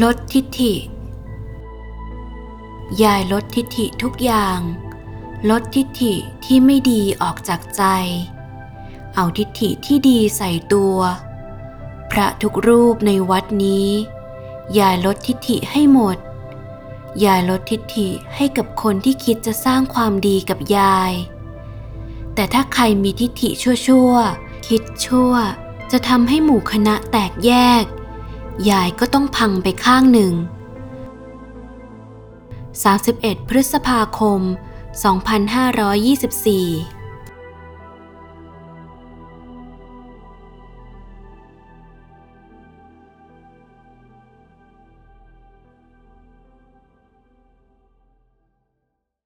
ลดทิฐิ ยายลดทิฐิทุกอย่าง ลดทิฐิที่ไม่ดีออกจากใจ เอาทิฐิที่ดีใส่ตัว พระทุกรูปในวัดนี้ ยายลดทิฐิให้หมด ยายลดทิฐิให้กับคนที่คิดจะสร้างความดีกับยาย แต่ถ้าใครมีทิฐิชั่วๆ คิดชั่ว จะทำให้หมู่คณะแตกแยก ยายก็ต้องพังไปข้างหนึ่ง 31 พฤษภาคม 2524